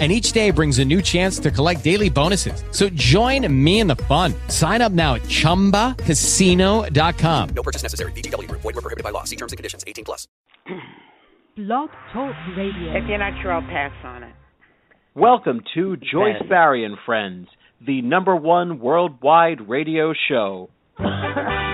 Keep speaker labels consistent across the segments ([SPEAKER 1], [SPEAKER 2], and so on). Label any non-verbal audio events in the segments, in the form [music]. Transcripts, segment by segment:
[SPEAKER 1] and each day brings a new chance to collect daily bonuses. So join me in the fun. Sign up now at ChumbaCasino.com.
[SPEAKER 2] No purchase necessary. VGW. Void were prohibited by law. See terms and conditions. 18 plus. [clears throat]
[SPEAKER 3] Blog Talk Radio.
[SPEAKER 4] If you're not sure, I'll pass on it.
[SPEAKER 5] Welcome to Joyce Barrie and Friends, the number one worldwide radio show. [laughs]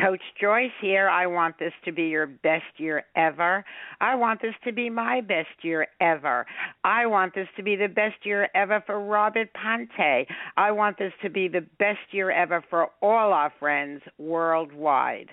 [SPEAKER 4] Coach Joyce here. I want this to be your best year ever. I want this to be my best year ever. I want this to be the best year ever for Robert Pante. I want this to be the best year ever for all our friends worldwide.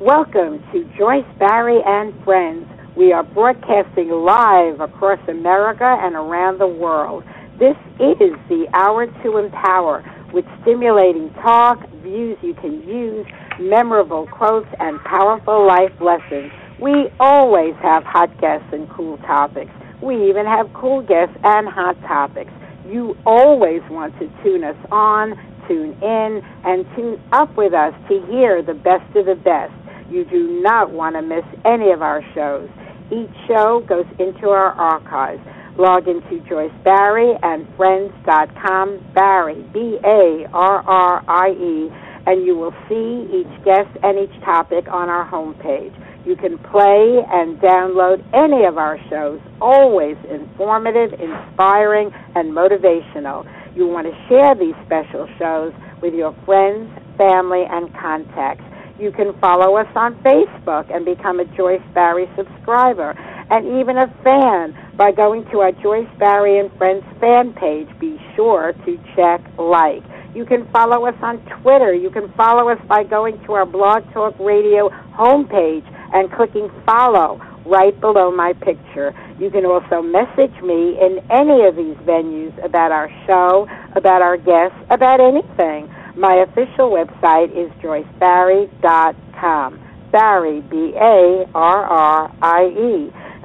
[SPEAKER 6] Welcome to Joyce Barrie and Friends. We are broadcasting live across America and around the world. This is the Hour to Empower with stimulating talk, views you can use, memorable quotes, and powerful life lessons. We always have hot guests and cool topics. We even have cool guests and hot topics. You always want to tune us on, tune in, and tune up with us to hear the best of the best. You do not want to miss any of our shows. Each show goes into our archives. Log into Joyce Barrie and Friends.com, Barrie, B A R R I E, and you will see each guest and each topic on our homepage. You can play and download any of our shows, always informative, inspiring, and motivational. You want to share these special shows with your friends, family, and contacts. You can follow us on Facebook and become a Joyce Barrie subscriber and even a fan by going to our Joyce Barrie and Friends fan page. Be sure to check like. You can follow us on Twitter. You can follow us by going to our Blog Talk Radio homepage and clicking follow right below my picture. You can also message me in any of these venues about our show, about our guests, about anything. My official website is joycebarrie.com. Barrie, B A R R I E.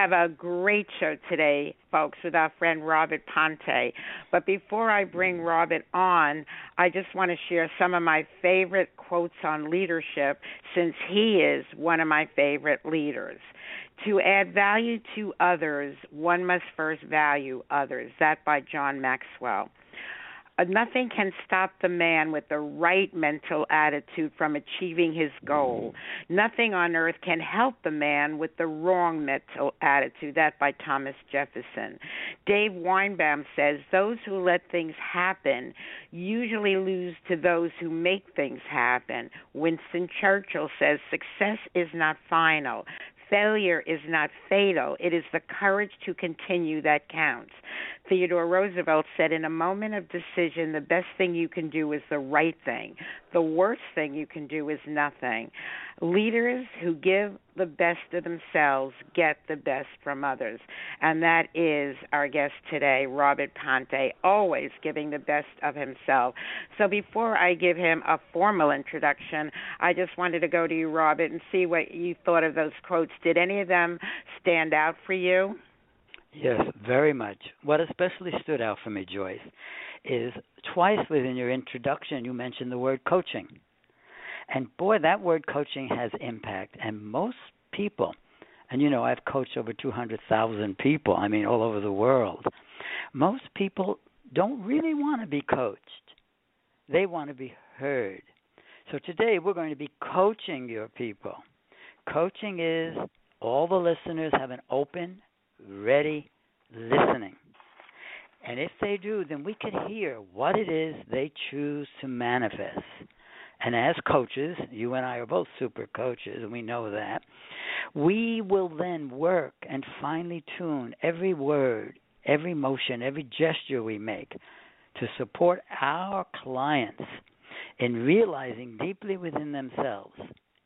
[SPEAKER 4] Have a great show today, folks, with our friend Robert Pante. But before I bring Robert on, I just want to share some of my favorite quotes on leadership since he is one of my favorite leaders. To add value to others, one must first value others. That by John Maxwell.
[SPEAKER 6] Uh, nothing can stop the man with the right mental attitude from achieving his goal. Nothing on earth can help the man with the wrong mental attitude. That by Thomas Jefferson. Dave Weinbaum says those who let things happen usually lose to those who make things happen. Winston Churchill says success is not final. Failure is not fatal. It is the courage to continue that counts. Theodore Roosevelt said, In a moment of decision, the best thing you can do is the right thing. The worst thing you can do is nothing. Leaders who give the best of themselves get the best from others. And that is our guest today, Robert Pante, always giving the best of himself. So before I give him a formal introduction, I just wanted to go to you, Robert, and see what you thought of those quotes. Did any of them stand out for you?
[SPEAKER 7] Yes, very much. What especially stood out for me, Joyce, is twice within your introduction you mentioned the word coaching. And boy, that word coaching has impact. And most people, and you know, I've coached over 200,000 people, I mean, all over the world. Most people don't really want to be coached, they want to be heard. So today we're going to be coaching your people. Coaching is all the listeners have an open, ready listening. And if they do, then we can hear what it is they choose to manifest. And as coaches, you and I are both super coaches, and we know that, we will then work and finely tune every word, every motion, every gesture we make to support our clients in realizing deeply within themselves.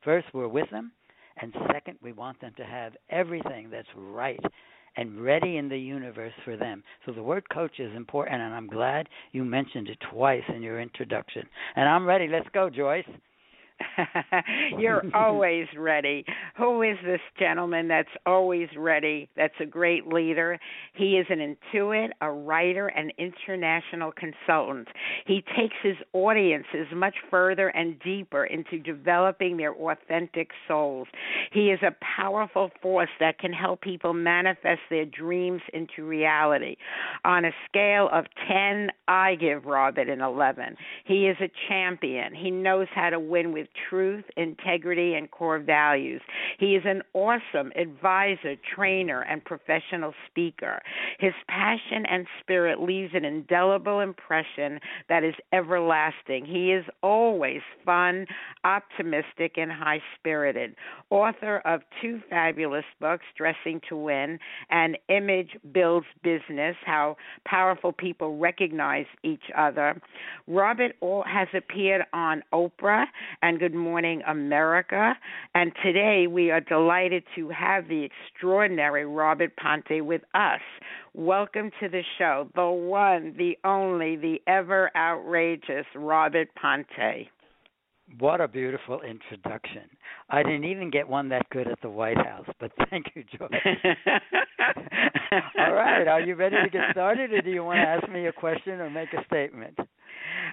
[SPEAKER 7] First, we're with them, and second, we want them to have everything that's right and ready in the universe for them. So the word coach is important, and I'm glad you mentioned it twice in your introduction. And I'm ready. Let's go, Joyce. [laughs]
[SPEAKER 6] You're always [laughs] ready. Who is this gentleman that's always ready? That's a great leader. He is an intuit, a writer, an international consultant. He takes his audiences much further and deeper into developing their authentic souls. He is a powerful force that can help people manifest their dreams into reality. On a scale of 10, I give Robert an 11. He is a champion. He knows how to win with truth, integrity, and core values. He is an awesome advisor, trainer, and professional speaker. His passion and spirit leaves an indelible impression that is everlasting. He is always fun, optimistic, and high spirited. Author of two fabulous books, Dressing to Win and Image Builds Business How Powerful People Recognize Each Other. Robert has appeared on Oprah and Good Morning America. And today we are delighted to have the extraordinary Robert Pante with us. Welcome to the show, the one, the only, the ever outrageous Robert Pante.
[SPEAKER 7] What a beautiful introduction. I didn't even get one that good at the White House, but [laughs] thank you, Joyce. [laughs] All right, are you ready to get started, or do you want to ask me a question or make a statement?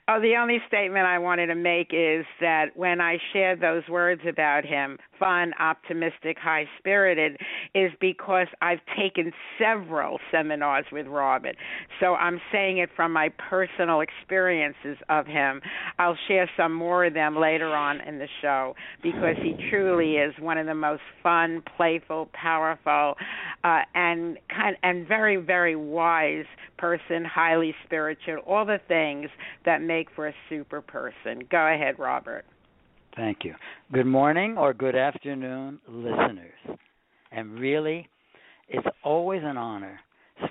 [SPEAKER 6] Oh, the only statement I wanted to make is that when I shared those words about him, fun, optimistic, high spirited, is because I've taken several seminars with Robert. So I'm saying it from my personal experiences of him. I'll share some more of them later on in the show because he truly is one of the most fun, playful, powerful, uh, and kind and very, very wise person, highly spiritual, all the things that make for a super person. Go ahead, Robert.
[SPEAKER 7] Thank you. Good morning or good afternoon, listeners. And really, it's always an honor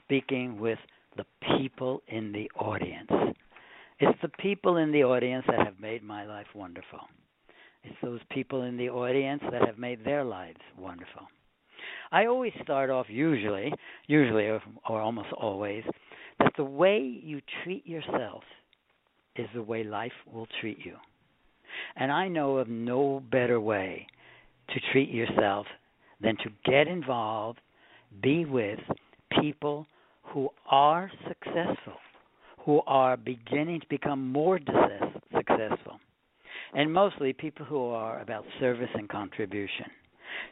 [SPEAKER 7] speaking with the people in the audience. It's the people in the audience that have made my life wonderful. It's those people in the audience that have made their lives wonderful. I always start off usually, usually or, or almost always, that the way you treat yourself is the way life will treat you. And I know of no better way to treat yourself than to get involved, be with people who are successful, who are beginning to become more successful, and mostly people who are about service and contribution.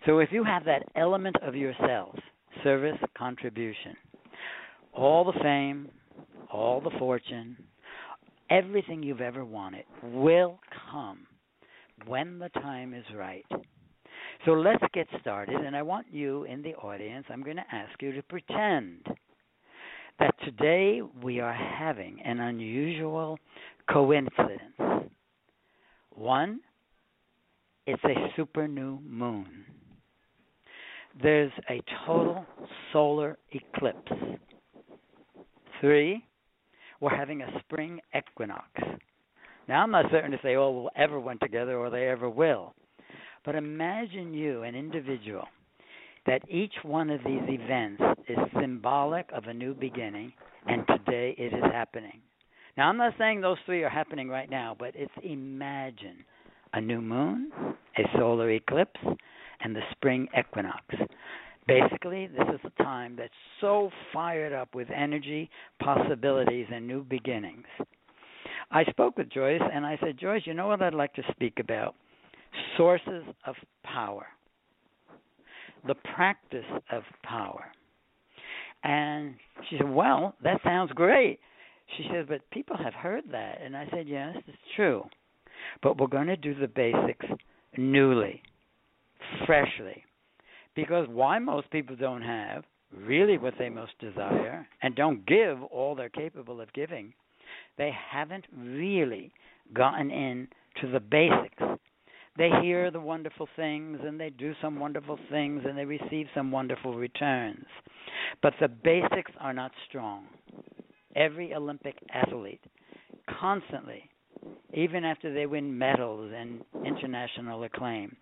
[SPEAKER 7] So if you have that element of yourself, service, contribution, all the fame, all the fortune, everything you've ever wanted will come when the time is right. So let's get started, and I want you in the audience, I'm going to ask you to pretend that today we are having an unusual coincidence. One, it's a super new moon. There's a total solar eclipse. Three, we're having a spring equinox. Now, I'm not certain if they all will ever went together or they ever will. But imagine you, an individual, that each one of these events is symbolic of a new beginning, and today it is happening. Now, I'm not saying those three are happening right now, but it's imagine a new moon, a solar eclipse, and the spring equinox. Basically, this is a time that's so fired up with energy, possibilities, and new beginnings. I spoke with Joyce and I said, Joyce, you know what I'd like to speak about? Sources of power, the practice of power. And she said, Well, that sounds great. She said, But people have heard that. And I said, Yes, it's true. But we're going to do the basics newly, freshly. Because why most people don't have really what they most desire and don't give all they're capable of giving they haven't really gotten in to the basics. They hear the wonderful things and they do some wonderful things and they receive some wonderful returns. But the basics are not strong. Every Olympic athlete constantly, even after they win medals and international acclaim,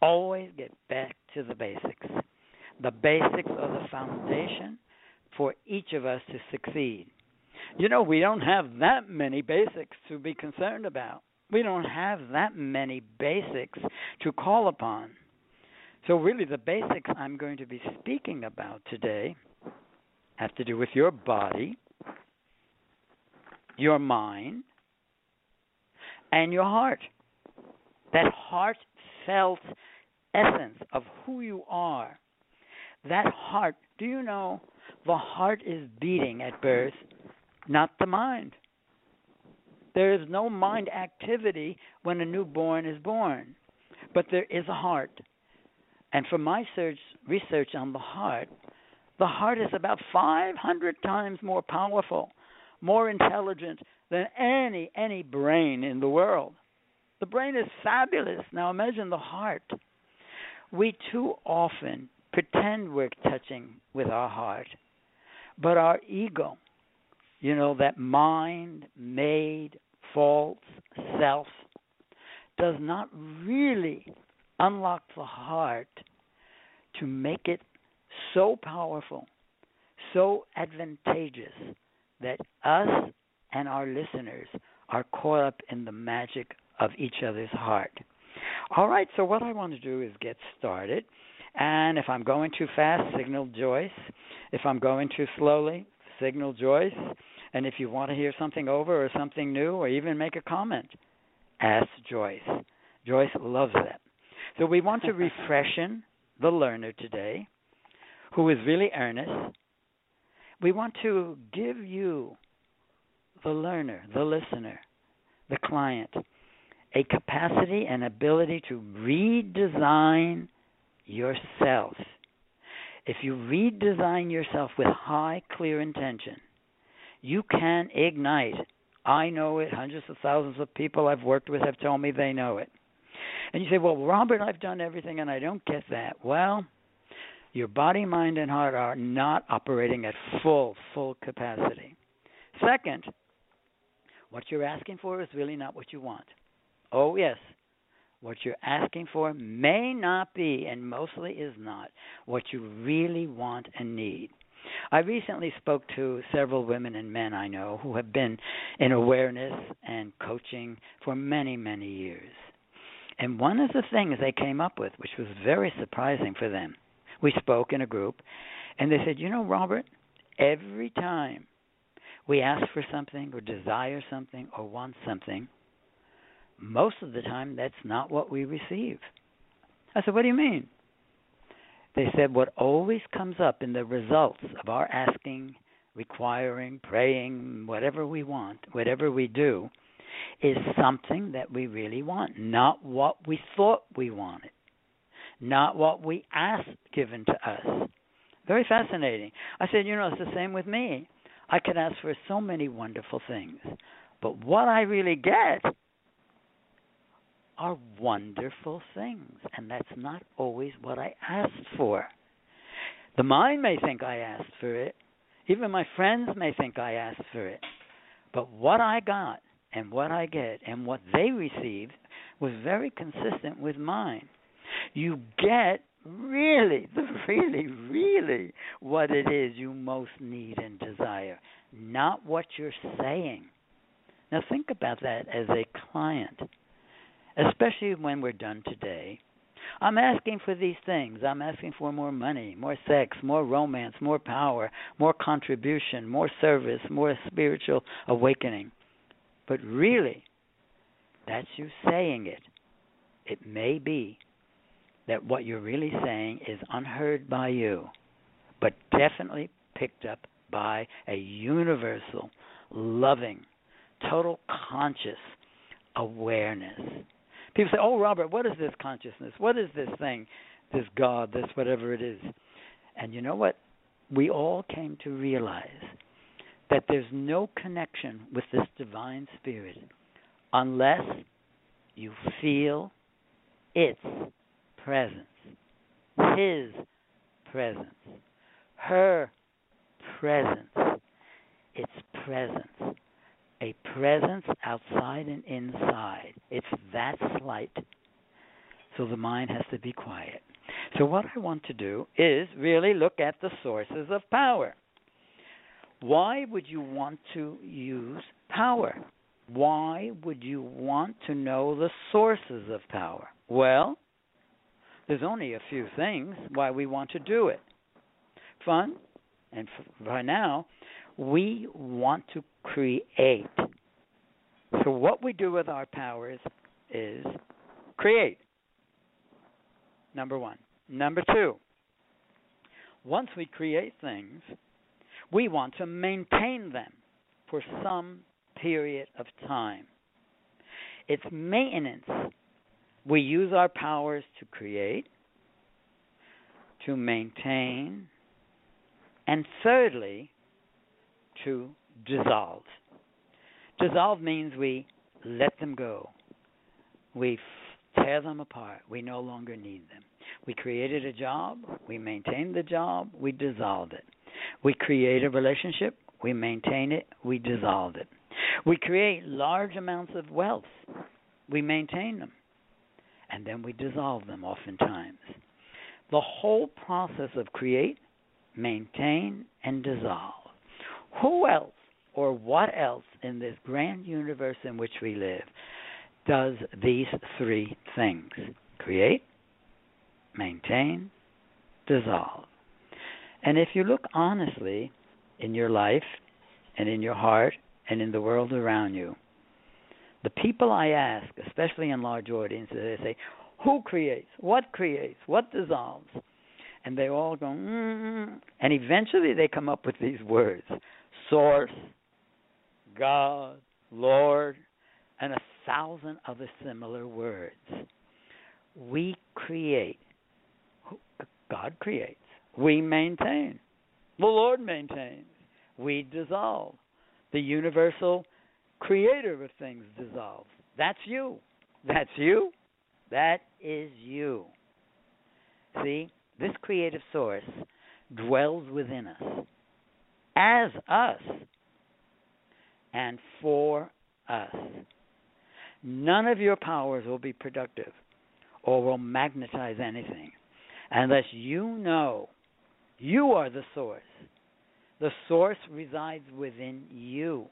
[SPEAKER 7] always get back to the basics. The basics are the foundation for each of us to succeed. You know, we don't have that many basics to be concerned about. We don't have that many basics to call upon. So, really, the basics I'm going to be speaking about today have to do with your body, your mind, and your heart. That heartfelt essence of who you are. That heart, do you know the heart is beating at birth not the mind. There is no mind activity when a newborn is born, but there is a heart. And from my search, research on the heart, the heart is about 500 times more powerful, more intelligent than any any brain in the world. The brain is fabulous. Now imagine the heart. We too often pretend we're touching with our heart, but our ego you know, that mind made false self does not really unlock the heart to make it so powerful, so advantageous that us and our listeners are caught up in the magic of each other's heart. All right, so what I want to do is get started. And if I'm going too fast, signal Joyce. If I'm going too slowly, signal Joyce. And if you want to hear something over or something new or even make a comment, ask Joyce. Joyce loves that. So we want to [laughs] refreshen the learner today, who is really earnest. We want to give you, the learner, the listener, the client, a capacity and ability to redesign yourself. If you redesign yourself with high, clear intention, you can ignite. I know it. Hundreds of thousands of people I've worked with have told me they know it. And you say, well, Robert, I've done everything and I don't get that. Well, your body, mind, and heart are not operating at full, full capacity. Second, what you're asking for is really not what you want. Oh, yes. What you're asking for may not be, and mostly is not, what you really want and need. I recently spoke to several women and men I know who have been in awareness and coaching for many, many years. And one of the things they came up with, which was very surprising for them, we spoke in a group, and they said, You know, Robert, every time we ask for something or desire something or want something, most of the time that's not what we receive. I said, What do you mean? They said what always comes up in the results of our asking, requiring, praying, whatever we want, whatever we do, is something that we really want, not what we thought we wanted, not what we asked given to us. Very fascinating. I said, you know, it's the same with me. I could ask for so many wonderful things, but what I really get are wonderful things, and that's not always what I asked for. The mind may think I asked for it, even my friends may think I asked for it, but what I got and what I get and what they received was very consistent with mine. You get really, the [laughs] really, really what it is you most need and desire, not what you're saying. Now, think about that as a client, especially when we're done today. I'm asking for these things. I'm asking for more money, more sex, more romance, more power, more contribution, more service, more spiritual awakening. But really, that's you saying it. It may be that what you're really saying is unheard by you, but definitely picked up by a universal, loving, total conscious awareness. People say, Oh, Robert, what is this consciousness? What is this thing? This God, this whatever it is. And you know what? We all came to realize that there's no connection with this divine spirit unless you feel its presence, his presence, her presence, its presence, a presence outside and inside. It's that slight. So the mind has to be quiet. So, what I want to do is really look at the sources of power. Why would you want to use power? Why would you want to know the sources of power? Well, there's only a few things why we want to do it. Fun, and by now, we want to create. So, what we do with our powers is create. Number one. Number two, once we create things, we want to maintain them for some period of time. It's maintenance. We use our powers to create, to maintain, and thirdly, to dissolve. Dissolve means we let them go. We tear them apart. We no longer need them. We created a job, we maintained the job, we dissolved it. We create a relationship, we maintain it, we dissolve it. We create large amounts of wealth, we maintain them, and then we dissolve them oftentimes. The whole process of create, maintain, and dissolve. Who else or what else in this grand universe in which we live does these three things create, maintain, dissolve? And if you look honestly in your life and in your heart and in the world around you, the people I ask, especially in large audiences, they say, Who creates? What creates? What dissolves? And they all go, mm and eventually they come up with these words Source, God, Lord, and a thousand other similar words. We create. God creates. We maintain. The Lord maintains. We dissolve. The universal creator of things dissolves. That's you. That's you. That is you. See, this creative source dwells within us, as us, and for us. None of your powers will be productive or will magnetize anything unless you know you are the source. The source resides within you.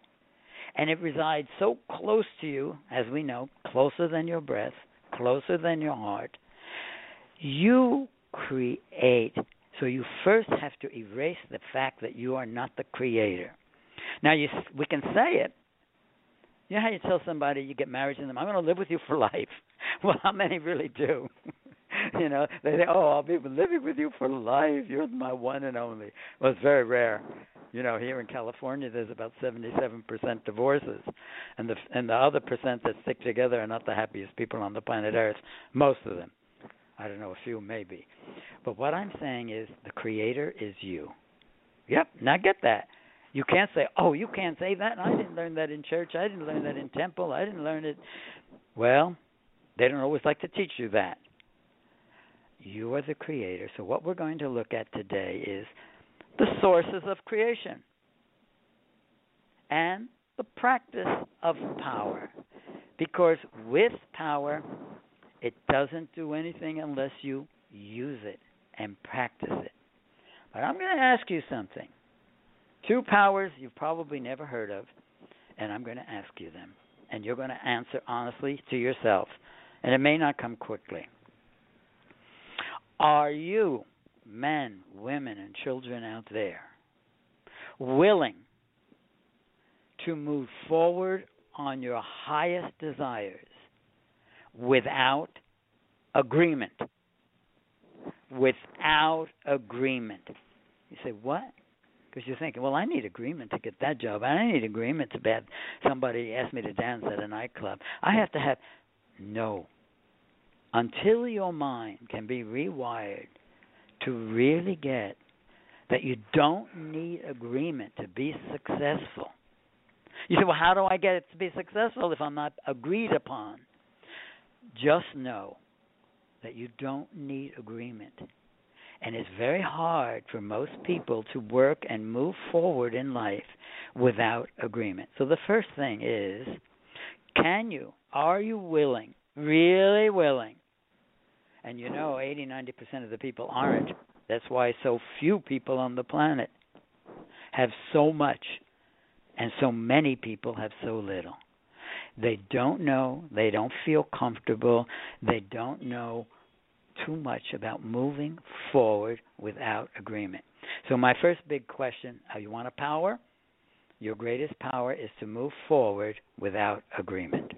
[SPEAKER 7] And it resides so close to you, as we know, closer than your breath, closer than your heart. You create. So you first have to erase the fact that you are not the creator. Now you we can say it. You know how you tell somebody you get married to them, I'm going to live with you for [laughs] life. Well, how many really do? [laughs] you know, they say, "Oh, I'll be living with you for life. You're my one and only." Well, it's very rare. You know, here in California, there's about 77% divorces, and the and the other percent that stick together are not the happiest people on the planet Earth. Most of them. I don't know, a few maybe. But what I'm saying is, the Creator is you. Yep. Now get that. You can't say, "Oh, you can't say that." I didn't learn that in church. I didn't learn that in temple. I didn't learn it. Well, they don't always like to teach you that. You are the creator. So what we're going to look at today is the sources of creation and the practice of power. Because with power, it doesn't do anything unless you use it and practice it. But I'm going to ask you something. Two powers you've probably never heard of, and I'm going to ask you them. And you're going to answer honestly to yourself. And it may not come quickly. Are you, men, women, and children out there, willing to move forward on your highest desires without agreement? Without agreement. You say, what? Because you're thinking, well, I need agreement to get that job. I need agreement to have somebody ask me to dance at a nightclub. I have to have. No until your mind can be rewired to really get that you don't need agreement to be successful. You say, well, how do I get it to be successful if I'm not agreed upon? Just know that you don't need agreement. And it's very hard for most people to work and move forward in life without agreement. So the first thing is can you, are you willing, really willing, and you know, 80, 90% of the people aren't. That's why so few people on the planet have so much, and so many people have so little. They don't know, they don't feel comfortable, they don't know too much about moving forward without agreement. So, my first big question how you want a power? Your greatest power is to move forward without agreement.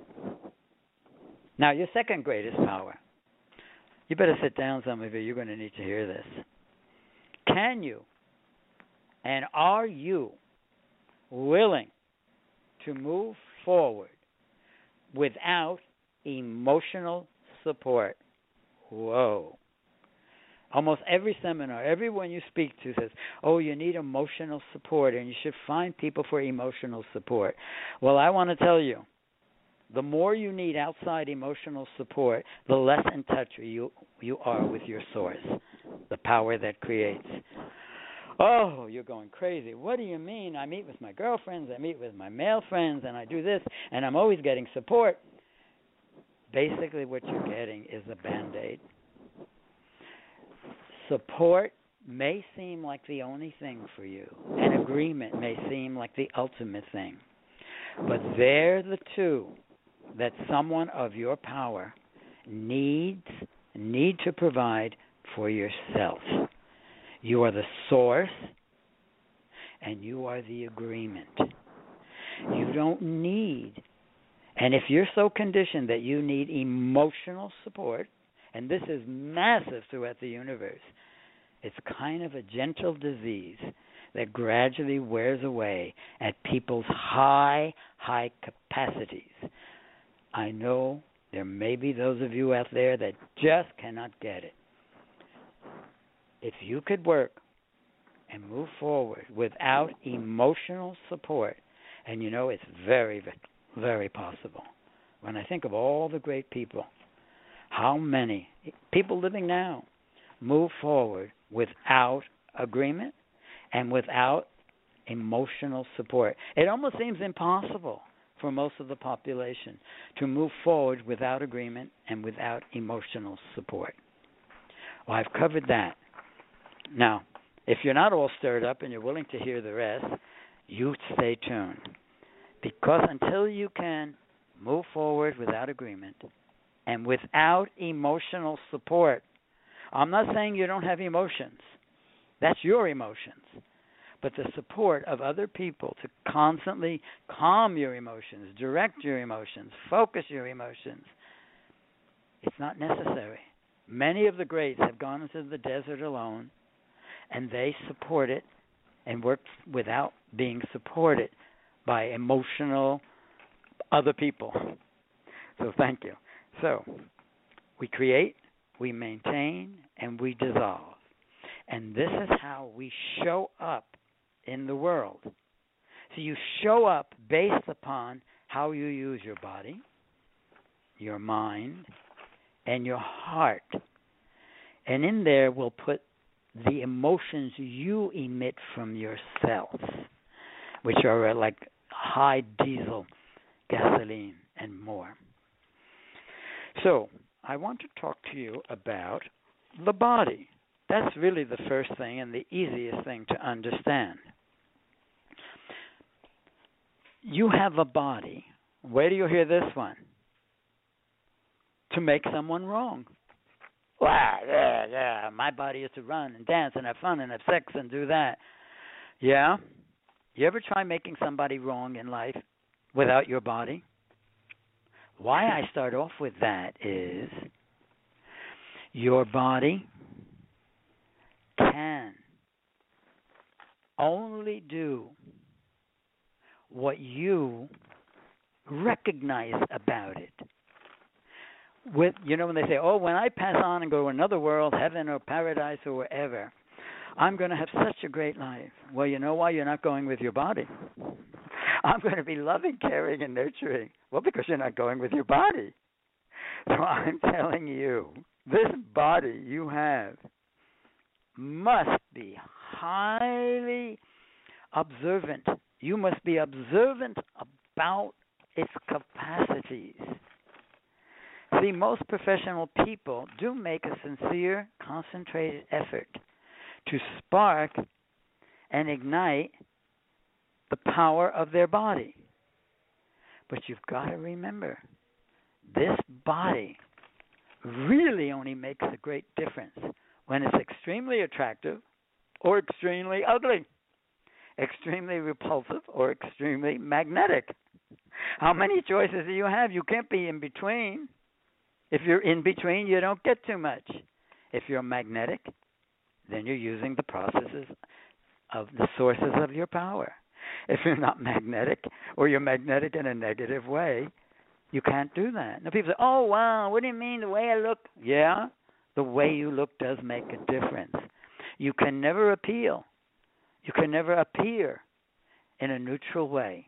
[SPEAKER 7] Now, your second greatest power you better sit down, some of you. You're going to need to hear this. Can you and are you willing to move forward without emotional support? Whoa. Almost every seminar, everyone you speak to says, Oh, you need emotional support and you should find people for emotional support. Well, I want to tell you, the more you need outside emotional support, the less in touch you you are with your source, the power that creates. Oh, you're going crazy. What do you mean? I meet with my girlfriends, I meet with my male friends, and I do this, and I'm always getting support. Basically, what you're getting is a band aid. Support may seem like the only thing for you, and agreement may seem like the ultimate thing. But they're the two that someone of your power needs need to provide for yourself. You are the source and you are the agreement. You don't need and if you're so conditioned that you need emotional support, and this is massive throughout the universe, it's kind of a gentle disease that gradually wears away at people's high, high capacities. I know there may be those of you out there that just cannot get it. If you could work and move forward without emotional support, and you know it's very, very possible. When I think of all the great people, how many people living now move forward without agreement and without emotional support? It almost seems impossible for most of the population to move forward without agreement and without emotional support. Well, I've covered that. Now, if you're not all stirred up and you're willing to hear the rest, you stay tuned. Because until you can move forward without agreement and without emotional support, I'm not saying you don't have emotions. That's your emotions but the support of other people to constantly calm your emotions, direct your emotions, focus your emotions, it's not necessary. Many of the greats have gone into the desert alone and they support it and work without being supported by emotional other people. So thank you. So we create, we maintain, and we dissolve. And this is how we show up in the world. So you show up based upon how you use your body, your mind, and your heart. And in there, we'll put the emotions you emit from yourself, which are uh, like high diesel gasoline and more. So, I want to talk to you about the body. That's really the first thing and the easiest thing to understand. You have a body. Where do you hear this one? To make someone wrong. Wow, yeah, yeah. My body is to run and dance and have fun and have sex and do that. Yeah? You ever try making somebody wrong in life without your body? Why I start off with that is your body can only do what you recognize about it. With you know when they say, "Oh, when I pass on and go to another world, heaven or paradise or wherever, I'm going to have such a great life." Well, you know why you're not going with your body. [laughs] I'm going to be loving, caring, and nurturing. Well, because you're not going with your body. So [laughs] I'm telling you, this body you have must be highly observant. You must be observant about its capacities. See, most professional people do make a sincere, concentrated effort to spark and ignite the power of their body. But you've got to remember this body really only makes a great difference when it's extremely attractive or extremely ugly, extremely repulsive or extremely magnetic. How many choices do you have? You can't be in between. If you're in between, you don't get too much. If you're magnetic, then you're using the processes of the sources of your power. If you're not magnetic, or you're magnetic in a negative way, you can't do that. Now people say, "Oh wow, what do you mean the way I look?" Yeah, the way you look does make a difference. You can never appeal. You can never appear in a neutral way.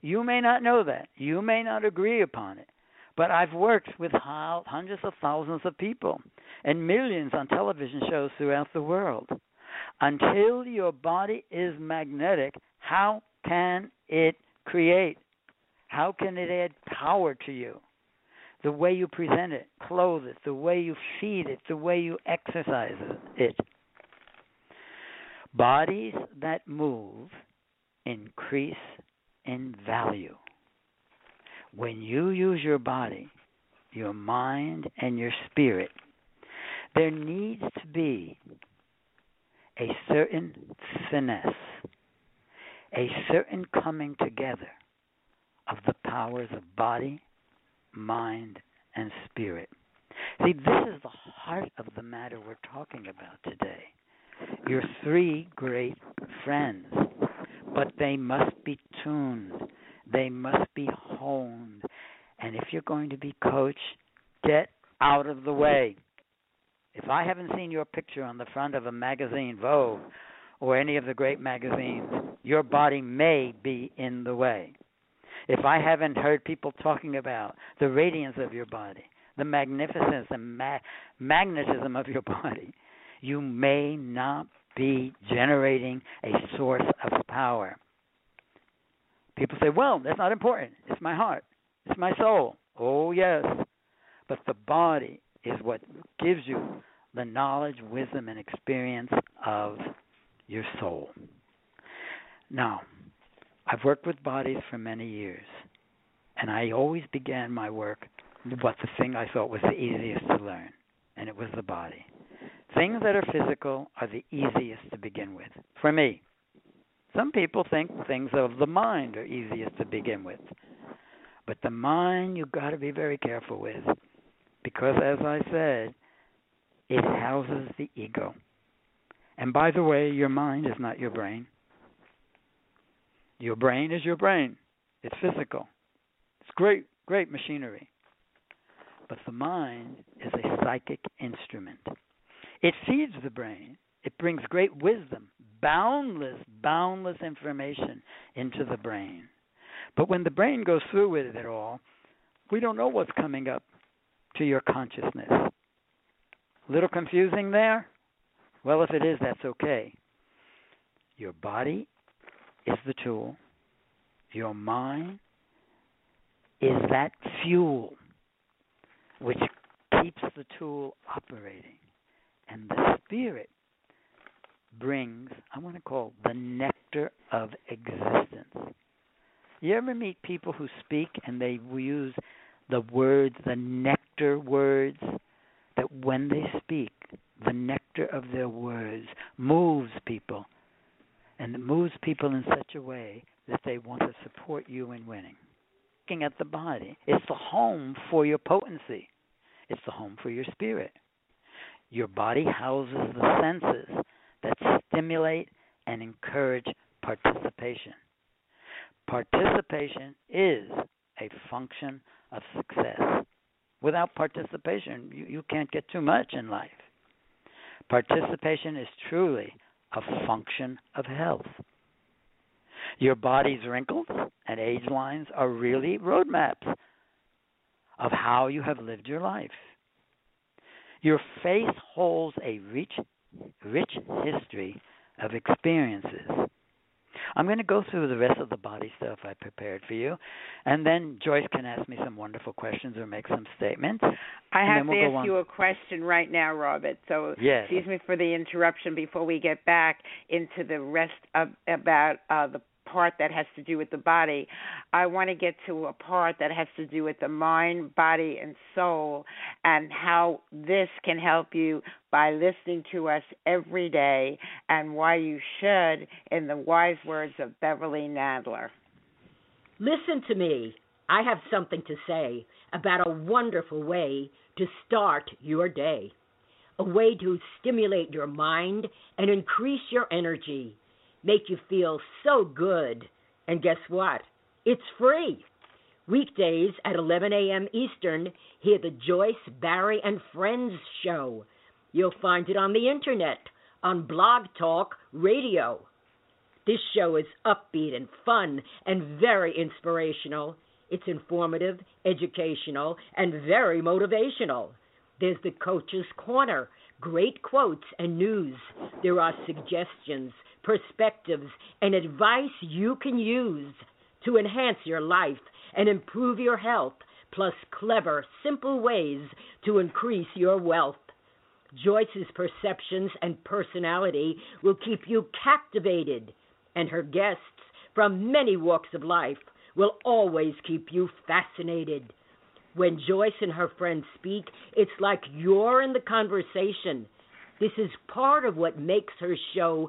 [SPEAKER 7] You may not know that. You may not agree upon it. But I've worked with hundreds of thousands of people and millions on television shows throughout the world. Until your body is magnetic, how can it create? How can it add power to you? The way you present it, clothe it, the way you feed it, the way you exercise it. Bodies that move increase in value. When you use your body, your mind, and your spirit, there needs to be a certain finesse, a certain coming together of the powers of body, mind, and spirit. See, this is the heart of the matter we're talking about today. Your three great friends, but they must be tuned, they must be honed. And if you're going to be coached, get out of the way. If I haven't seen your picture on the front of a magazine, Vogue, or any of the great magazines, your body may be in the way. If I haven't heard people talking about the radiance of your body, the magnificence and ma- magnetism of your [laughs] body, you may not be generating a source of power. People say, well, that's not important. It's my heart, it's my soul. Oh, yes. But the body is what gives you the knowledge, wisdom, and experience of your soul. Now, I've worked with bodies for many years, and I always began my work with the thing I thought was the easiest to learn, and it was the body. Things that are physical are the easiest to begin with, for me. Some people think things of the mind are easiest to begin with. But the mind you've got to be very careful with because as I said, it houses the ego. And by the way, your mind is not your brain. Your brain is your brain. It's physical. It's great, great machinery. But the mind is a psychic instrument. It feeds the brain. It brings great wisdom, boundless, boundless information into the brain. But when the brain goes through with it all, we don't know what's coming up to your consciousness. Little confusing there? Well, if it is, that's okay. Your body is the tool, your mind is that fuel which keeps the tool operating. And the spirit brings, I want to call the nectar of existence. You ever meet people who speak and they use the words, the nectar words, that when they speak, the nectar of their words moves people. And it moves people in such a way that they want to support you in winning. Looking at the body, it's the home for your potency, it's the home for your spirit. Your body houses the senses that stimulate and encourage participation. Participation is a function of success. Without participation, you, you can't get too much in life. Participation is truly a function of health. Your body's wrinkles and age lines are really roadmaps of how you have lived your life. Your face holds a rich, rich history of experiences I'm going to go through the rest of the body stuff I prepared for you, and then Joyce can ask me some wonderful questions or make some statements.
[SPEAKER 6] I have
[SPEAKER 7] we'll
[SPEAKER 6] to ask you a question right now, Robert. So
[SPEAKER 7] yes.
[SPEAKER 6] excuse me for the interruption before we get back into the rest of about uh, the part that has to do with the body. I want to get to a part that has to do with the mind, body, and soul, and how this can help you by listening to us every day, and why you should, in the wise words of Beverly Nadler.
[SPEAKER 8] Listen to me. I have something to say about a wonderful way to start your day. A way to stimulate your mind and increase your energy make you feel so good. And guess what? It's free. Weekdays at 11 a.m. Eastern, hear the Joyce, Barrie, and Friends show. You'll find it on the internet, on Blog Talk Radio. This show is upbeat and fun and very inspirational. It's informative, educational, and very motivational. There's the Coach's Corner, great quotes and news. There are suggestions, perspectives, and advice you can use to enhance your life and improve your health, plus clever, simple ways to increase your wealth. Joyce's perceptions and personality will keep you captivated, and her guests from many walks of life will always keep you fascinated. When Joyce and her friends speak, it's like you're in the conversation. This is part of what makes her show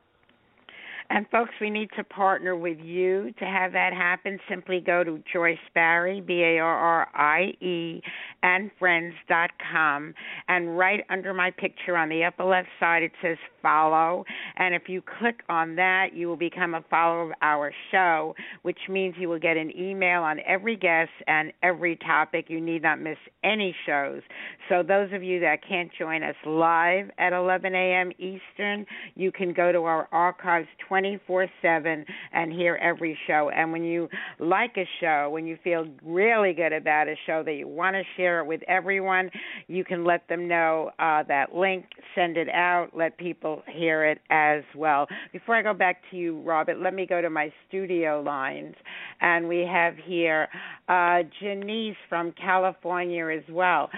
[SPEAKER 6] And folks, we need to partner with you to have that happen. Simply go to Joyce Barrie, B A R R I E, and friends.com. And right under my picture on the upper left side, it says follow. And if you click on that, you will become a follower of our show, which means you will get an email on every guest and every topic. You need not miss any shows. So, those of you that can't join us live at 11 a.m. Eastern, you can go to our archives 24 7 and hear every show. And when you like a show, when you feel really good about a show that you want to share it with everyone, you can let them know uh, that link, send it out, let people hear it as well. Before I go back to you, Robert, let me go to my studio lines. And we have here uh, Janice from California as well.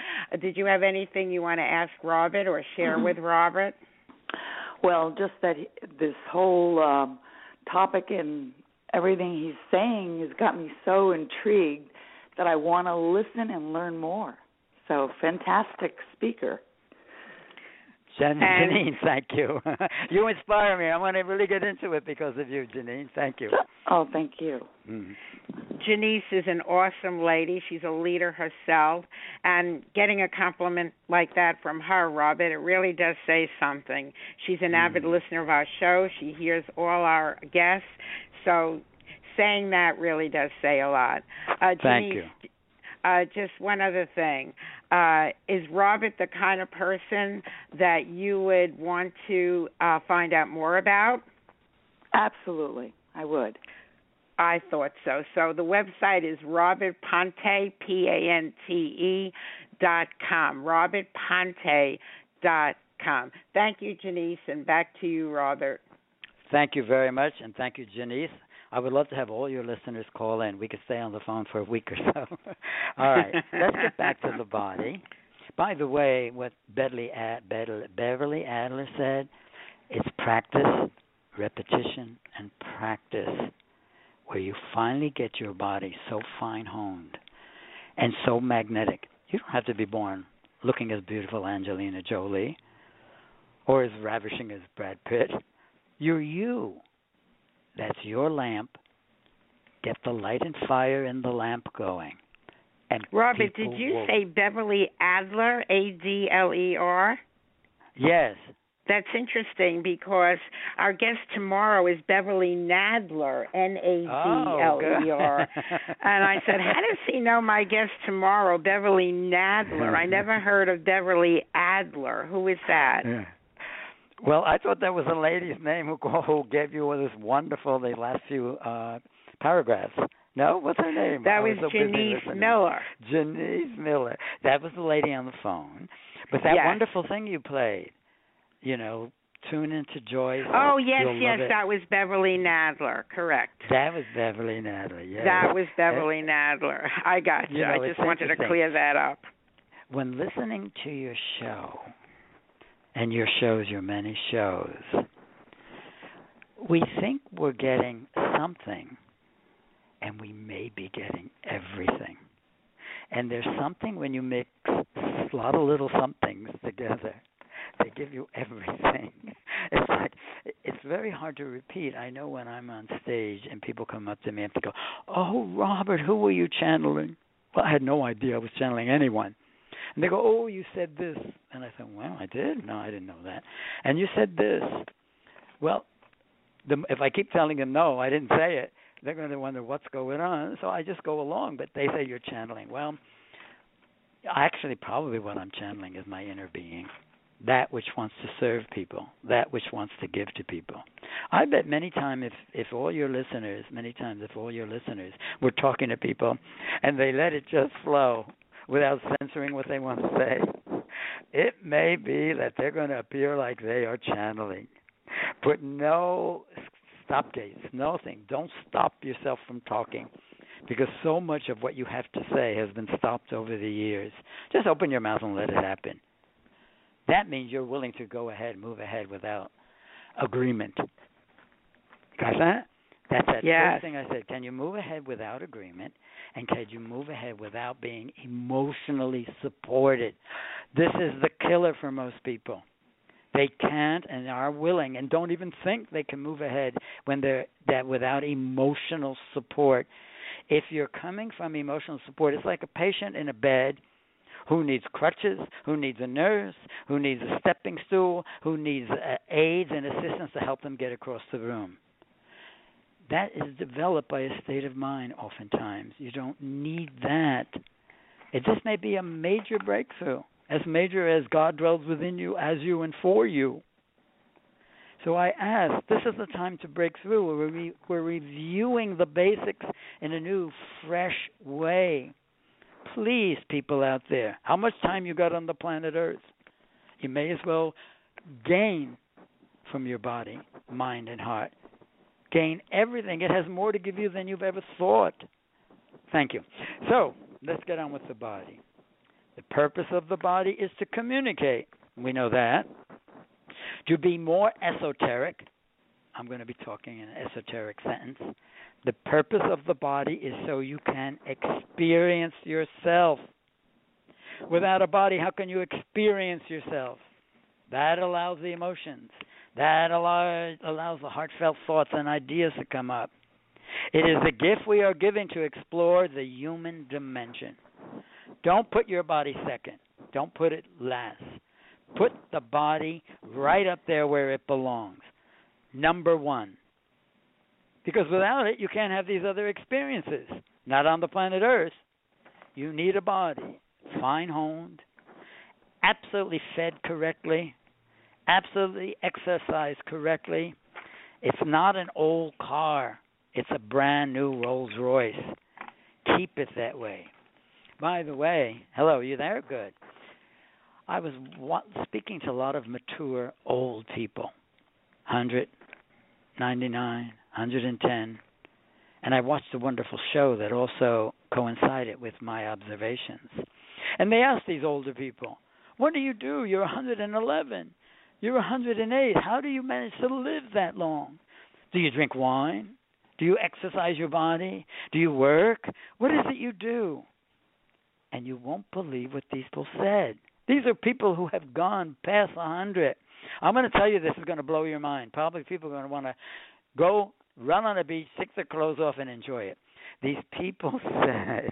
[SPEAKER 6] Did you have anything you want to ask Robert or share mm-hmm. with [clears throat] Robert?
[SPEAKER 9] Well, just that this whole um, topic and everything he's saying has got me so intrigued that I want to listen and learn more. So fantastic speaker.
[SPEAKER 7] Jen,
[SPEAKER 6] And-
[SPEAKER 7] Janine, thank you. [laughs] you inspire me. I want to really get into it because of you, Janine. Thank you.
[SPEAKER 9] Oh, thank you.
[SPEAKER 7] Mm.
[SPEAKER 6] Janice is an awesome lady. She's a leader herself. And getting a compliment like that from her, Robert, it really does say something. She's an avid listener of our show. She hears all our guests. So saying that really does say a lot. Uh,
[SPEAKER 7] Thank
[SPEAKER 6] Janice,
[SPEAKER 7] you.
[SPEAKER 6] Uh, just one other thing. Uh, is Robert the kind of person that you would want to uh, find out more about?
[SPEAKER 9] Absolutely, I would.
[SPEAKER 6] I thought so. So the website is Robert Pante, P A N T E dot com. Robert Pante dot com. Thank you, Janice, and back to you, Robert.
[SPEAKER 7] Thank you very much, and thank you, Janice. I would love to have all your listeners call in. We could stay on the phone for a week or so. [laughs] all right, let's get back to the body. By the way, what Beverly, Ad, Beverly, Beverly Adler said, it's practice, repetition, and practice where you finally get your body so fine honed and so magnetic. You don't have to be born looking as beautiful as Angelina Jolie or as ravishing as Brad Pitt. You're you. That's your lamp. Get the light and fire in the lamp going. And
[SPEAKER 6] Robert, did you
[SPEAKER 7] will-
[SPEAKER 6] say Beverly Adler, A D L E R?
[SPEAKER 7] Yes.
[SPEAKER 6] That's interesting because our guest tomorrow is Beverly Nadler, N A D L E R.
[SPEAKER 7] Oh. [laughs]
[SPEAKER 6] And I said, How does he know my guest tomorrow, Beverly Nadler? I [laughs] never heard of Beverly Adler. Who is that?
[SPEAKER 7] Yeah. Well, I thought that was a lady's name who who gave you all this wonderful the last few uh paragraphs. No, what's her name?
[SPEAKER 6] That
[SPEAKER 7] I
[SPEAKER 6] was
[SPEAKER 7] so
[SPEAKER 6] Janice. Miller.
[SPEAKER 7] Janice Miller. That was the lady on the phone. But that
[SPEAKER 6] Yes.
[SPEAKER 7] wonderful thing you played, you know, tune into joy.
[SPEAKER 6] Oh, yes, yes, that was Beverly Nadler. Correct.
[SPEAKER 7] That was Beverly Nadler. Yes.
[SPEAKER 6] That was Beverly Nadler. I got you.
[SPEAKER 7] You know,
[SPEAKER 6] I just wanted to clear that up.
[SPEAKER 7] when listening to your show and your shows, your many shows, we think we're getting something, and we may be getting everything. And there's something when you mix a lot of little somethings together, they give you everything. [laughs] It's like it's very hard to repeat. I know when I'm on stage and people come up to me and they go, "Oh, Robert, who were you channeling?" Well, I had no idea I was channeling anyone. And they go, "Oh, you said this," and I said, "Well, I did. No, I didn't know that." And you said this. Well, the, if I keep telling them no, I didn't say it, they're going to wonder what's going on. So I just go along. But they say you're channeling. Well, actually, probably what I'm channeling is my inner being, that which wants to serve people, that which wants to give to people. I bet many times if if all your listeners, many times if all your listeners were talking to people, and they let it just flow without censoring what they want to say, it may be that they're going to appear like they are channeling. Put no stop gates, nothing. Don't stop yourself from talking because so much of what you have to say has been stopped over the years. Just open your mouth and let it happen. That means you're willing to go ahead, move ahead without agreement. Got that? That's that
[SPEAKER 6] Yes.
[SPEAKER 7] first thing I said. Can you move ahead without agreement? And can you move ahead without being emotionally supported? This is the killer for most people. They can't and are willing and don't even think they can move ahead when they're that without emotional support. If you're coming from emotional support, it's like a patient in a bed who needs crutches, who needs a nurse, who needs a stepping stool, who needs uh, aids and assistance to help them get across the room. That is developed by a state of mind oftentimes. You don't need that. It just may be a major breakthrough, as major as God dwells within you, as you, and for you. So I ask, this is the time to break through. We're, re- we're reviewing the basics in a new, fresh way. Please, people out there, how much time you got on the planet Earth? You may as well gain from your body, mind, and heart. Gain everything. It has more to give you than you've ever thought. Thank you. So let's get on with the body. The purpose of the body is to communicate. We know that. To be more esoteric, I'm going to be talking in an esoteric sentence. The purpose of the body is so you can experience yourself. Without a body, how can you experience yourself? That allows the emotions. That allows, allows the heartfelt thoughts and ideas to come up. It is the gift we are given to explore the human dimension. Don't put your body second. Don't put it last. Put the body right up there where it belongs. Number one. Because without it, you can't have these other experiences. Not on the planet Earth. You need a body, fine honed, absolutely fed correctly, absolutely exercised correctly. It's not an old car, it's a brand new Rolls Royce. Keep it that way. By the way, hello, you there? Good. I was speaking to a lot of mature old people, 100, 99, 110, and I watched a wonderful show that also coincided with my observations. And they asked these older people, What do you do? You're 111. You're 108. How do you manage to live that long? Do you drink wine? Do you exercise your body? Do you work? What is it you do? And you won't believe what these people said. These are people who have gone past a 100. I'm going to tell you this is going to blow your mind. Probably people are going to want to go run on the beach, take their clothes off, and enjoy it. These people [laughs] said,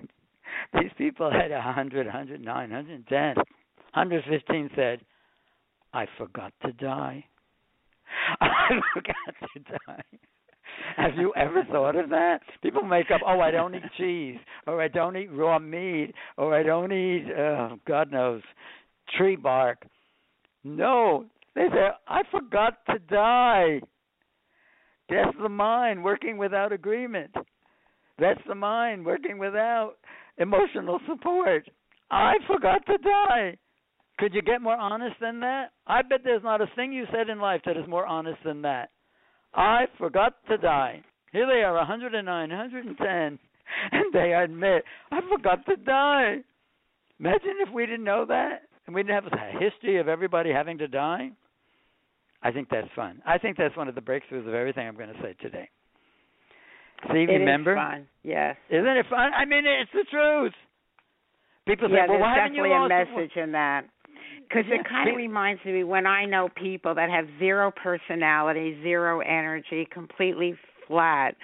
[SPEAKER 7] these people had 100, 109, 110, 115 said, I forgot to die. [laughs] I forgot to die. Have you ever thought of that? People make up, oh, I don't eat cheese, or I don't eat raw meat, or I don't eat, uh, God knows, tree bark. No, they say, I forgot to die. That's the mind working without agreement. That's the mind working without emotional support. I forgot to die. Could you get more honest than that? I bet there's not a thing you said in life that is more honest than that. I forgot to die. Here they are, 109, 110, [laughs] and they admit, I forgot to die. Imagine if we didn't know that and we didn't have a history of everybody having to die. I think that's fun. I think that's one of the breakthroughs of everything I'm going to say today. See,
[SPEAKER 6] it
[SPEAKER 7] remember?
[SPEAKER 6] Is fun. Yes.
[SPEAKER 7] Isn't it fun? I mean, it's the truth. People
[SPEAKER 6] yeah,
[SPEAKER 7] say, "Well, why
[SPEAKER 6] haven't
[SPEAKER 7] you
[SPEAKER 6] definitely a message in that." Because
[SPEAKER 7] Yeah.
[SPEAKER 6] it kind of reminds me when I know people that have zero personality, zero energy, completely flat.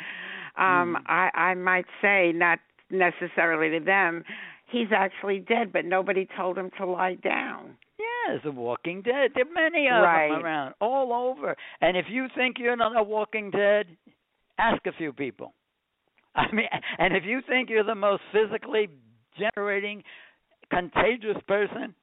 [SPEAKER 6] Um,
[SPEAKER 7] Mm.
[SPEAKER 6] I I might say not necessarily to them, he's actually dead, but nobody told him to lie down.
[SPEAKER 7] Yeah, it's a Walking Dead. There are many of
[SPEAKER 6] Right.
[SPEAKER 7] them around, all over. And if you think you're not a Walking Dead, ask a few people. I mean, and if you think you're the most physically generating, contagious person,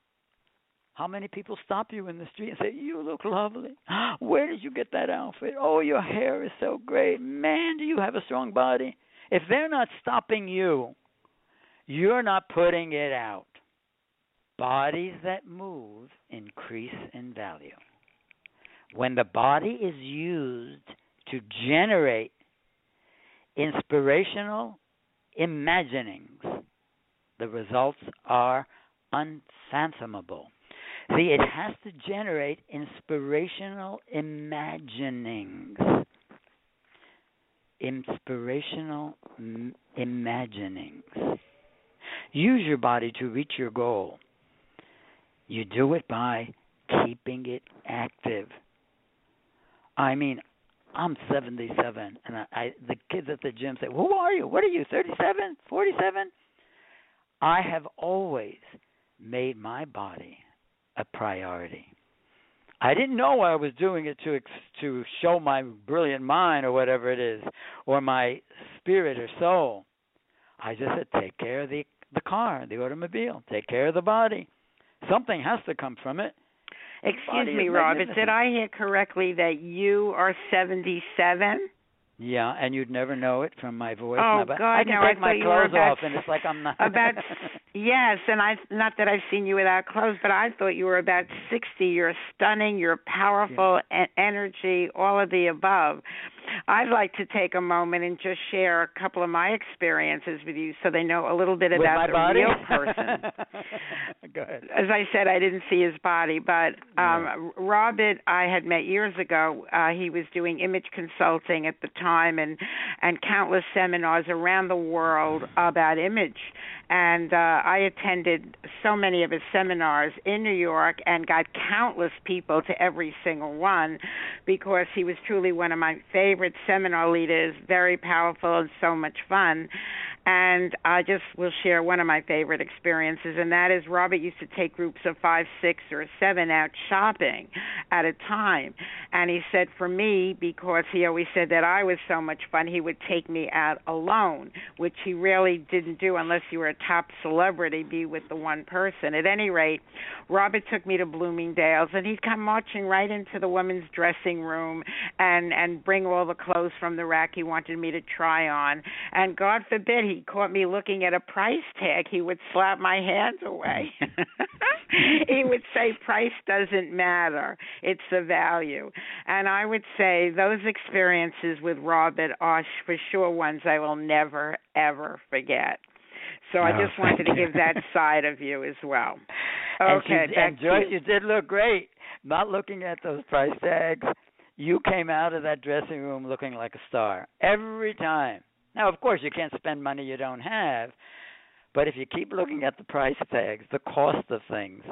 [SPEAKER 7] how many people stop you in the street and say, "You look lovely. [gasps] Where did you get that outfit? Oh, your hair is so great. Man, do you have a strong body?" If they're not stopping you, you're not putting it out. Bodies that move increase in value. When the body is used to generate inspirational imaginings, the results are unfathomable. See, it has to generate inspirational imaginings. Inspirational m- imaginings. Use your body to reach your goal. You do it by keeping it active. I mean, I'm 77, and I, I the kids at the gym say, "Who are you? What are you? 37? 47?" I have always made my body a priority. I didn't know I was doing it to ex- to show my brilliant mind or whatever it is, or my spirit or soul. I just said, take care of the the car, the automobile. Take care of the body. Something has to come from it.
[SPEAKER 6] Excuse me, Robert. Did I hear correctly that you are 77?
[SPEAKER 7] Yeah, and you'd never know it from my voice.
[SPEAKER 6] Oh,
[SPEAKER 7] but
[SPEAKER 6] God,
[SPEAKER 7] I can
[SPEAKER 6] no, I
[SPEAKER 7] take my
[SPEAKER 6] you were
[SPEAKER 7] clothes
[SPEAKER 6] about-
[SPEAKER 7] off, and it's like I'm not.
[SPEAKER 6] about [laughs] yes, and I not that I've seen you without clothes, but I thought you were about 60. You're stunning, you're powerful, and energy, all of the above. I'd like to take a moment and just share a couple of my experiences with you so they know a little bit
[SPEAKER 7] With
[SPEAKER 6] about the
[SPEAKER 7] body?
[SPEAKER 6] real [laughs] person.
[SPEAKER 7] Go ahead.
[SPEAKER 6] As I said, I didn't see his body, but um Robert I had met years ago. Uh he was doing image consulting at the time and and countless seminars around the world about image. And uh I attended so many of his seminars in New York and got countless people to every single one because he was truly one of my favorite seminar leaders, very powerful and so much fun. And I just will share one of my favorite experiences, and that is Robert used to take groups of five, six, or seven out shopping at a time. And he said for me, because he always said that I was so much fun, he would take me out alone, which he really didn't do unless you were a top celebrity, be with the one person. At any rate, Robert took me to Bloomingdale's, and he'd come marching right into the women's dressing room and and bring all the clothes from the rack he wanted me to try on. And God forbid he caught me looking at a price tag, he would slap my hands away. [laughs] he would say price doesn't matter, it's the value. And I would say those experiences with Robert are for sure ones I will never ever forget. So I
[SPEAKER 7] Oh,
[SPEAKER 6] just wanted to give [laughs] that side of you as well. Okay,
[SPEAKER 7] she, and
[SPEAKER 6] to
[SPEAKER 7] Joyce,
[SPEAKER 6] you.
[SPEAKER 7] you did look great. Not looking at those price tags, you came out of that dressing room looking like a star every time. Now, of course, you can't spend money you don't have, but if you keep looking at the price tags, the cost of things,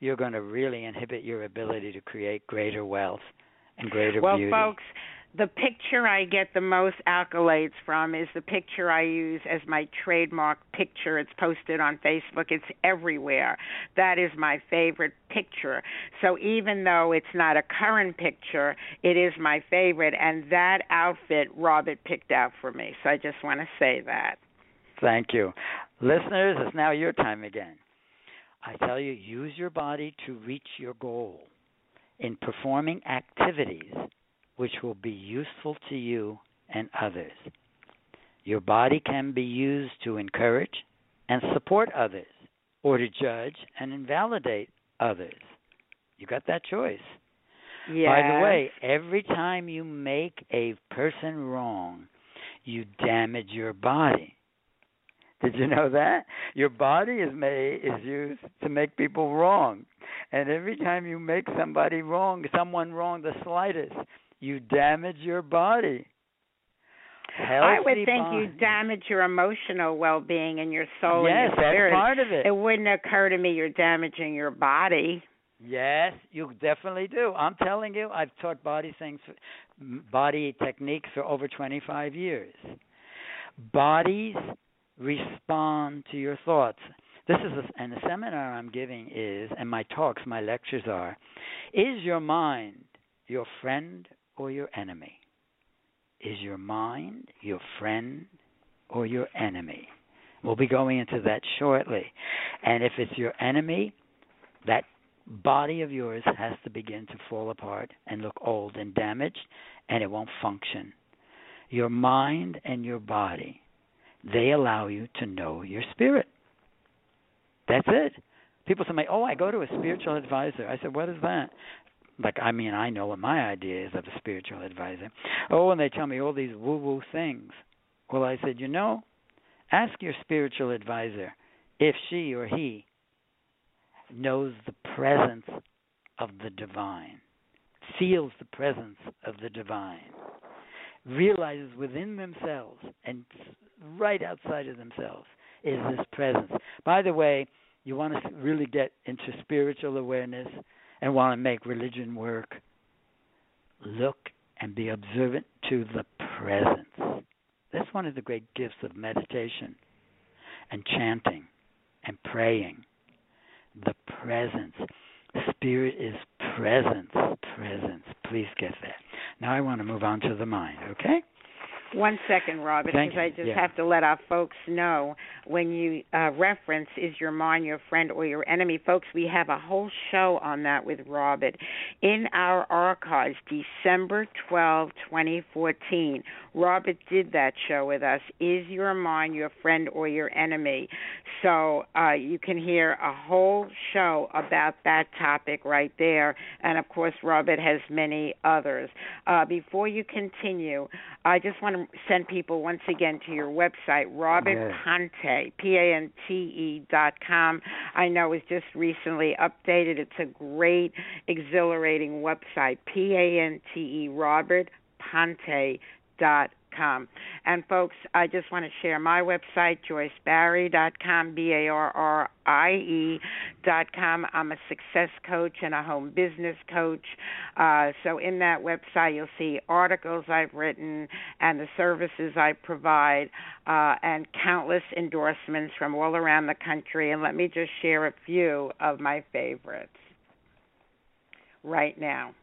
[SPEAKER 7] you're going to really inhibit your ability to create greater wealth and greater
[SPEAKER 6] well,
[SPEAKER 7] beauty.
[SPEAKER 6] Well, folks, the picture I get the most accolades from is the picture I use as my trademark picture. It's posted on Facebook. It's everywhere. That is my favorite picture. So even though it's not a current picture, it is my favorite. And that outfit Robert picked out for me. So I just want to say that.
[SPEAKER 7] Thank you. Listeners, it's now your time again. I tell you, use your body to reach your goal in performing activities which will be useful to you and others. Your body can be used to encourage and support others or to judge and invalidate others. You got that choice.
[SPEAKER 6] Yeah.
[SPEAKER 7] By the way, every time you make a person wrong, you damage your body. Did you know that? Your body is made is used to make people wrong. And every time you make somebody wrong, someone wrong the slightest, you damage your body.
[SPEAKER 6] I would think
[SPEAKER 7] body.
[SPEAKER 6] you damage your emotional well-being and your soul
[SPEAKER 7] Yes,
[SPEAKER 6] and your
[SPEAKER 7] that's
[SPEAKER 6] spirit.
[SPEAKER 7] part of it.
[SPEAKER 6] It wouldn't occur to me you're damaging your body.
[SPEAKER 7] Yes, you definitely do. I'm telling you, I've taught body things, body techniques for over 25 years. Bodies respond to your thoughts. This is a, and the seminar I'm giving is, and my talks, my lectures are, is your mind your friend or your enemy? Is your mind your friend or your enemy? We'll be going into that shortly. And if it's your enemy, that body of yours has to begin to fall apart and look old and damaged, and it won't function. Your mind and your body, they allow you to know your spirit. That's it. People say, "Oh, I go to a spiritual advisor." I said, "What is that?" Like, I mean, I know what my idea is of a spiritual advisor. Oh, and they tell me all these woo-woo things. Well, I said, you know, ask your spiritual advisor if she or he knows the presence of the divine, feels the presence of the divine, realizes within themselves and right outside of themselves is this presence. By the way, you want to really get into spiritual awareness and want to make religion work, look and be observant to the presence. That's one of the great gifts of meditation and chanting and praying. The presence. Spirit is presence. Presence. Please get that. Now I want to move on to the mind, okay?
[SPEAKER 6] One second, Robert,
[SPEAKER 7] Thank
[SPEAKER 6] because I just
[SPEAKER 7] Yeah.
[SPEAKER 6] have to let our folks know when you uh, reference is your mind your friend or your enemy, folks, we have a whole show on that with Robert in our archives, December 12, 2014. Robert did that show with us. Is your mind your friend or your enemy? So uh, you can hear a whole show about that topic right there. And of course, Robert has many others. Uh, before you continue, I just want to send people once again to your website, Robert Pante, P A N T E dot com. I know it's just recently updated. It's a great, exhilarating website, P A N T E, Robert Pante dot And folks, I just want to share my website, joycebarrie.com, B A R R I E dot com. I'm a success coach and a home business coach. Uh, so in that website, you'll see articles I've written and the services I provide, uh, and countless endorsements from all around the country. And let me just share a few of my favorites right now.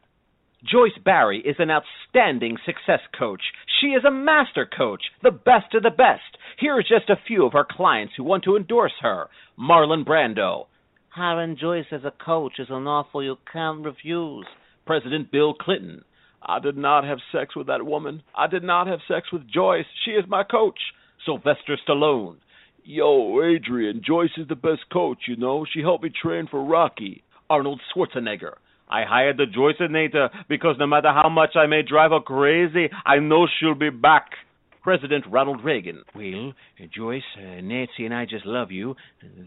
[SPEAKER 5] Joyce Barrie is an outstanding success coach. She is a master coach, the best of the best. Here are just a few of her clients who want to endorse her. Marlon Brando. Hiring Joyce as a coach is an offer you can't refuse. President Bill Clinton. I did not have sex with that woman. I did not have sex with Joyce. She is my coach. Sylvester Stallone. Yo, Adrian, Joyce is the best coach, you know. She helped me train for Rocky. Arnold Schwarzenegger. I hired the Joyceinator because no matter how much I may drive her crazy, I know she'll be back. President Ronald Reagan. Well, Joyce, uh, Nancy, and I just love you.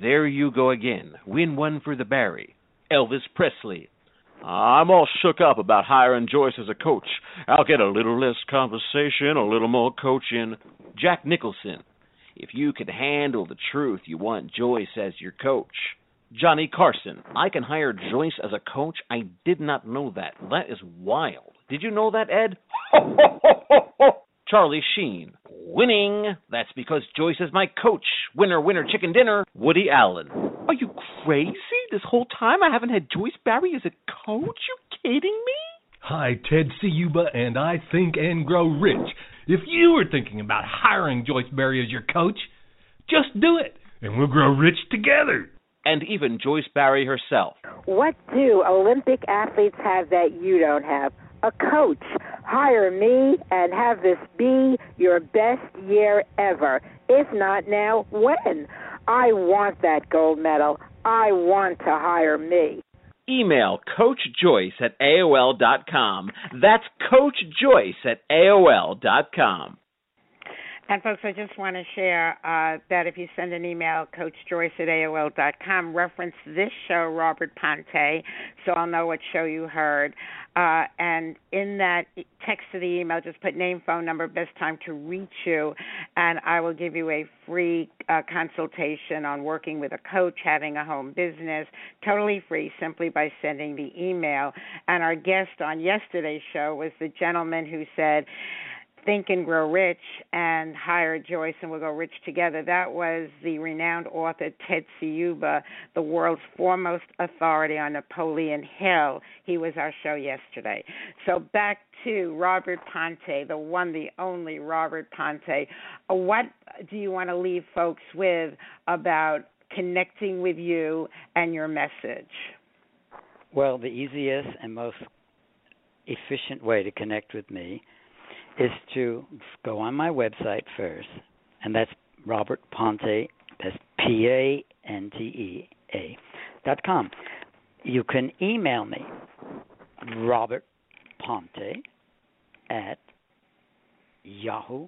[SPEAKER 5] There you go again. Win one for the Barrie. Elvis Presley. I'm all shook up about hiring Joyce as a coach. I'll get a little less conversation, a little more coaching. Jack Nicholson. If you can handle the truth, you want Joyce as your coach. Johnny Carson. I can hire Joyce as a coach. I did not know that. That is wild. Did you know that, Ed? [laughs] Charlie Sheen. Winning. That's because Joyce is my coach. Winner, winner, chicken dinner. Woody Allen. Are you crazy? This whole time I haven't had Joyce Barrie as a coach? You kidding me?
[SPEAKER 10] Hi, Ted Ciuba, and I think and grow rich. If you were thinking about hiring Joyce Barrie as your coach, just do it, and we'll grow rich together
[SPEAKER 5] and even Joyce Barrie herself.
[SPEAKER 11] What do Olympic athletes have that you don't have? A coach. Hire me and have this be your best year ever. If not now, when? I want that gold medal. I want to hire me.
[SPEAKER 5] Email Coach Joyce at AOL.com. That's Coach Joyce at AOL.com.
[SPEAKER 6] And folks, I just want to share uh, that if you send an email, Coach Joyce at AOL.com, reference this show, Robert Pante, so I'll know what show you heard. Uh, and in that text to the email, just put name, phone number, best time to reach you, and I will give you a free uh, consultation on working with a coach, having a home business, totally free, simply by sending the email. And our guest on yesterday's show was the gentleman who said, Think and Grow Rich and hire Joyce and We'll Go Rich Together. That was the renowned author Ted Ciuba, the world's foremost authority on Napoleon Hill. He was our show yesterday. So back to Robert Pante, the one, the only Robert Pante. Uh, what do you want to leave folks with about connecting with you and your message?
[SPEAKER 7] Well, the easiest and most efficient way to connect with me is to go on my website first, and that's Robert Pante. That's P A N T E A dot com. You can email me, Robert Pante at yahoo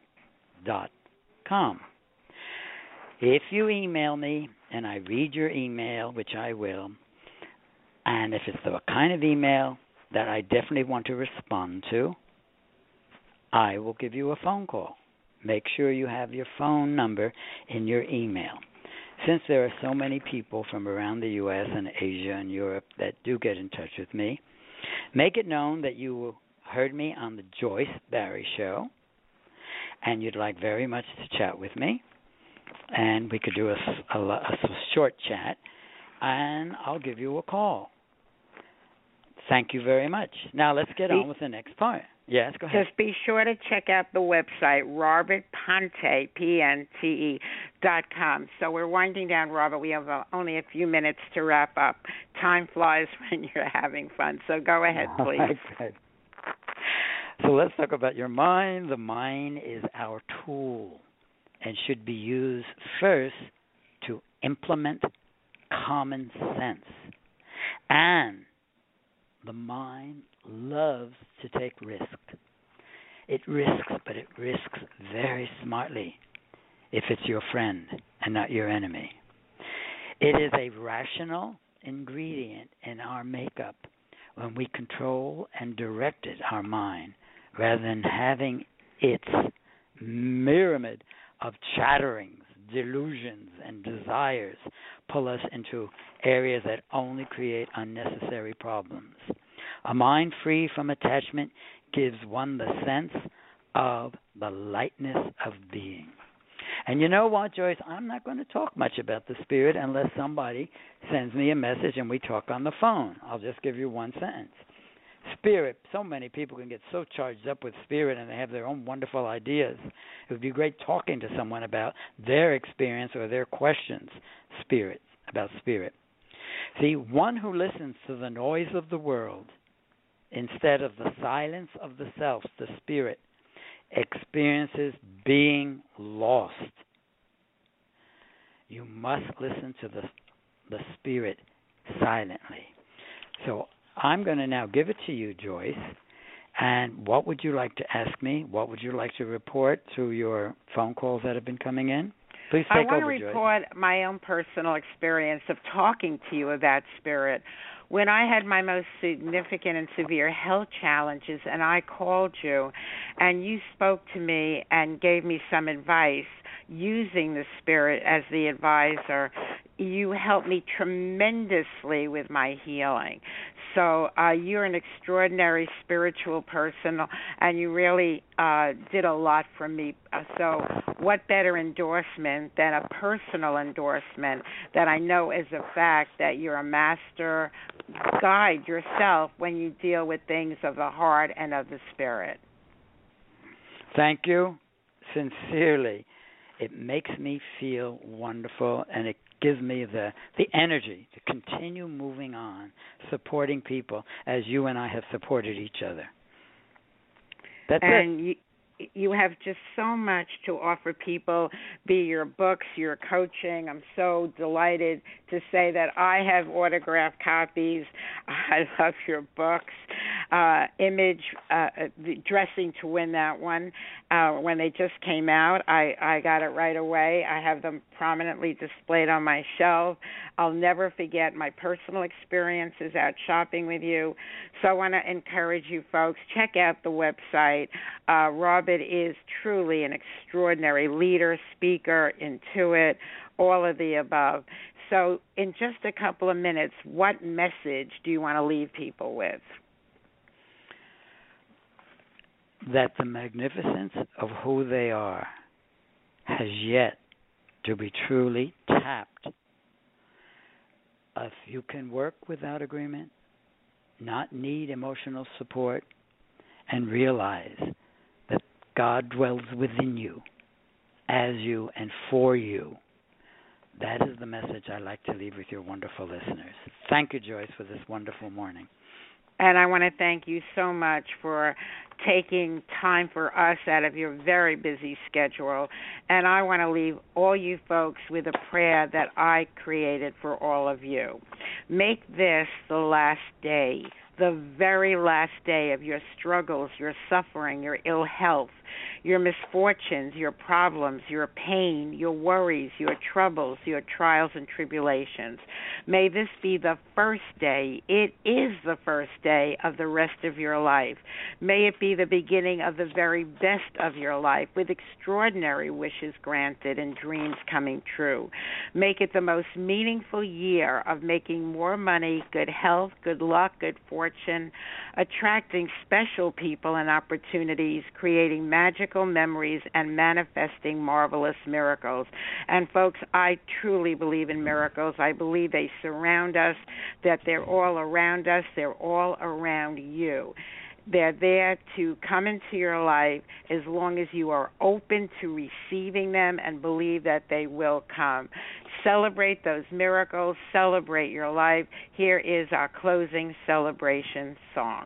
[SPEAKER 7] dot com. If you email me and I read your email, which I will, and if it's the kind of email that I definitely want to respond to, I will give you a phone call. Make sure you have your phone number in your email. Since there are so many people from around the U.S. and Asia and Europe that do get in touch with me, make it known that you heard me on the Joyce Barrie Show and you'd like very much to chat with me. And we could do a, a, a short chat, and I'll give you a call. Thank you very much. Now let's get on with the next part. Yes, go ahead.
[SPEAKER 6] Just be sure to check out the website, Robert Pante, P N T E dot com. So we're winding down, Robert. We have uh, only a few minutes to wrap up. Time flies [laughs] when you're having fun. So go ahead, [laughs] please.
[SPEAKER 7] So let's talk about your mind. The mind is our tool and should be used first to implement common sense. And the mind loves to take risks. It risks, but it risks very smartly if it's your friend and not your enemy. It is a rational ingredient in our makeup when we control and direct it, our mind, rather than having its myriad of chatterings, delusions, and desires pull us into areas that only create unnecessary problems. A mind free from attachment gives one the sense of the lightness of being. And you know what, Joyce? I'm not going to talk much about the spirit unless somebody sends me a message and we talk on the phone. I'll just give you one sentence. Spirit, so many people can get so charged up with spirit and they have their own wonderful ideas. It would be great talking to someone about their experience or their questions, spirit, about spirit. See, one who listens to the noise of the world instead of the silence of the self, the spirit, experiences being lost. You must listen to the the spirit silently. So I'm going to now give it to you, Joyce. And what would you like to ask me? What would you like to report through your phone calls that have been coming in? Please take over, Joyce.
[SPEAKER 6] I want
[SPEAKER 7] over,
[SPEAKER 6] to
[SPEAKER 7] Joyce.
[SPEAKER 6] report my own personal experience of talking to you about spirit. When I had my most significant and severe health challenges, and I called you, and you spoke to me and gave me some advice using the spirit as the advisor, you helped me tremendously with my healing. So uh, you're an extraordinary spiritual person, and you really uh, did a lot for me. Uh, so what better endorsement than a personal endorsement that I know is a fact that you're a master guide yourself when you deal with things of the heart and of the spirit.
[SPEAKER 7] Thank you sincerely. It makes me feel wonderful and it gives me the the energy to continue moving on, supporting people as you and I have supported each other. That's
[SPEAKER 6] and
[SPEAKER 7] it.
[SPEAKER 6] you you have just so much to offer people be your books your coaching i'm so delighted to say that i have autographed copies [laughs] i love your books uh image uh dressing to win that one. Uh when they just came out i i got it right away. I have them prominently displayed on my shelf. I'll never forget my personal experiences out shopping with you. So i want to encourage you folks check out the website. Uh Robert is truly an extraordinary leader, speaker, intuit, all of the above. So, in just a couple of minutes, what message do you want to leave people with?
[SPEAKER 7] That the magnificence of who they are has yet to be truly tapped. If you can work without agreement, not need emotional support, and realize that God dwells within you, as you, and for you. That is the message I like to leave with your wonderful listeners. Thank you, Joyce, for this wonderful morning.
[SPEAKER 6] And I want to thank you so much for taking time for us out of your very busy schedule. And I want to leave all you folks with a prayer that I created for all of you. Make this the last day, the very last day of your struggles, your suffering, your ill health, your misfortunes, your problems, your pain, your worries, your troubles, your trials and tribulations. May this be the first day, it is the first day of the rest of your life. May it be the beginning of the very best of your life with extraordinary wishes granted and dreams coming true. Make it the most meaningful year of making more money, good health, good luck, good fortune, attracting special people and opportunities, creating magical memories, and manifesting marvelous miracles. And folks, I truly believe in miracles. I believe they surround us, that they're all around us, they're all around you. They're there to come into your life as long as you are open to receiving them and believe that they will come. Celebrate those miracles, celebrate your life. Here is our closing celebration song.